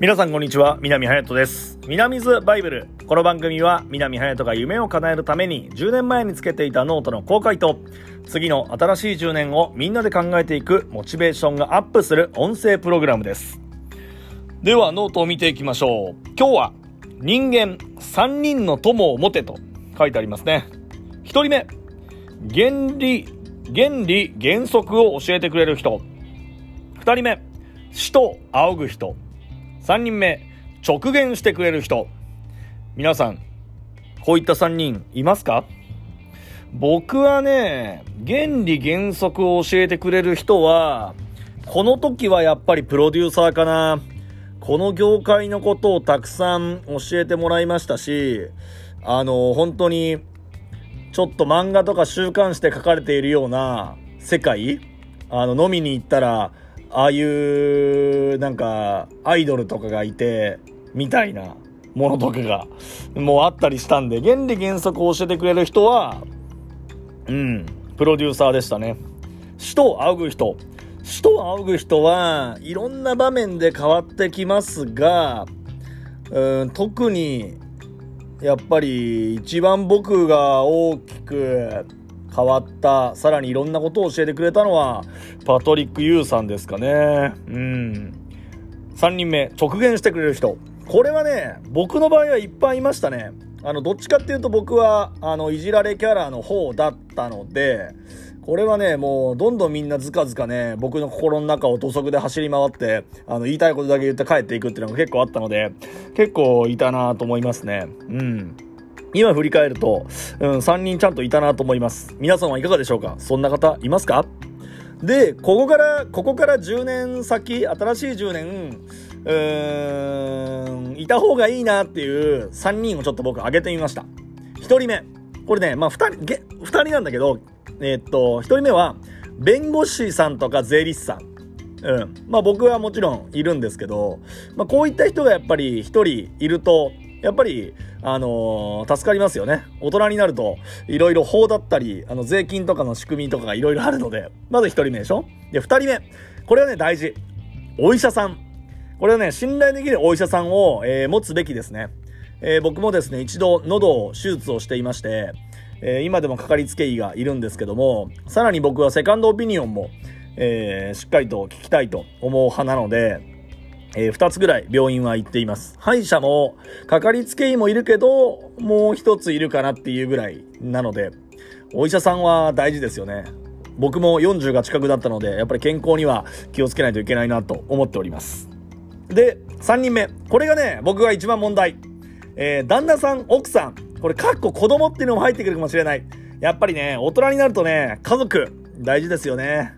皆さんこんにちは南隼人です。南ズバイブル。この番組は南隼人が夢を叶えるために10年前につけていたノートの公開と次の新しい10年をみんなで考えていくモチベーションがアップする音声プログラムです。ではノートを見ていきましょう。今日は人間3人の友を持てと書いてありますね。1人目。原理原理原則を教えてくれる人。2人目。死と仰ぐ人。3人目、直言してくれる人。皆さん、こういった3人いますか？僕はね、原理原則を教えてくれる人は、この時はやっぱりプロデューサーかな。この業界のことをたくさん教えてもらいましたし、あの、本当に、ちょっと漫画とか週刊誌で書かれているような世界あの、飲みに行ったら、ああいうなんかアイドルとかがいてみたいなものとかがもうあったりしたんで原理原則を教えてくれる人はうんプロデューサーでしたね。死と仰ぐ人。死と仰ぐ人はいろんな場面で変わってきますがうん特にやっぱり一番僕が大きく変わった、さらにいろんなことを教えてくれたのは、パトリック・ユーさんですかね。うん。3人目、直言してくれる人。これはね、僕の場合はいっぱいいましたね。あの、どっちかっていうと僕は、あの、いじられキャラの方だったので、これはね、もう、どんどんみんなずかずかね、僕の心の中を土足で走り回って、あの、言いたいことだけ言って帰っていくっていうのが結構あったので、結構いたなと思いますね。うん。今振り返ると、うん、3人ちゃんといたなと思います。皆さんはいかがでしょうか？そんな方いますか？で、ここから、ここから10年先、新しい10年、うーん、いた方がいいなっていう3人をちょっと僕上げてみました。1人目。これね、まあ2人、2人なんだけど、えー、っと、1人目は、弁護士さんとか税理士さん。うん。まあ僕はもちろんいるんですけど、まあこういった人がやっぱり1人いると、やっぱり、あのー、助かりますよね。大人になると、いろいろ法だったり、あの、税金とかの仕組みとかがいろいろあるので、まず一人目でしょ？で、二人目。これはね、大事。お医者さん。これはね、信頼できるお医者さんを、えー、持つべきですね。えー、僕もですね、一度喉を手術をしていまして、えー、今でもかかりつけ医がいるんですけども、さらに僕はセカンドオピニオンも、えー、しっかりと聞きたいと思う派なので、えー、2つぐらい病院は行っています。歯医者も、かかりつけ医もいるけど、もう1ついるかなっていうぐらいなので、お医者さんは大事ですよね。僕も40が近くだったので、やっぱり健康には気をつけないといけないなと思っております。で、3人目。これがね、僕が一番問題。えー、旦那さん、奥さん。これ、かっこ子供っていうのも入ってくるかもしれない。やっぱりね、大人になるとね、家族、大事ですよね。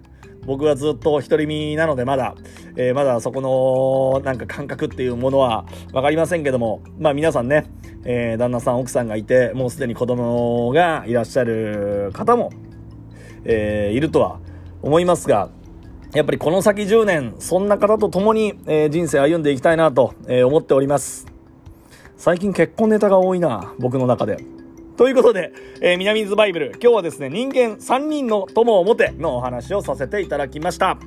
僕はずっと独り身なのでまだ、えー、まだそこのなんか感覚っていうものは分かりませんけども、まあ皆さんね、えー、旦那さん奥さんがいて、もうすでに子供がいらっしゃる方も、えー、いるとは思いますが、やっぱりこの先10年、そんな方と共に、えー、人生歩んでいきたいなと、えー、思っております。最近結婚ネタが多いな、僕の中で。ということで、えー、南ズバイブル、今日はですね、人間3人の友を持てのお話をさせていただきました。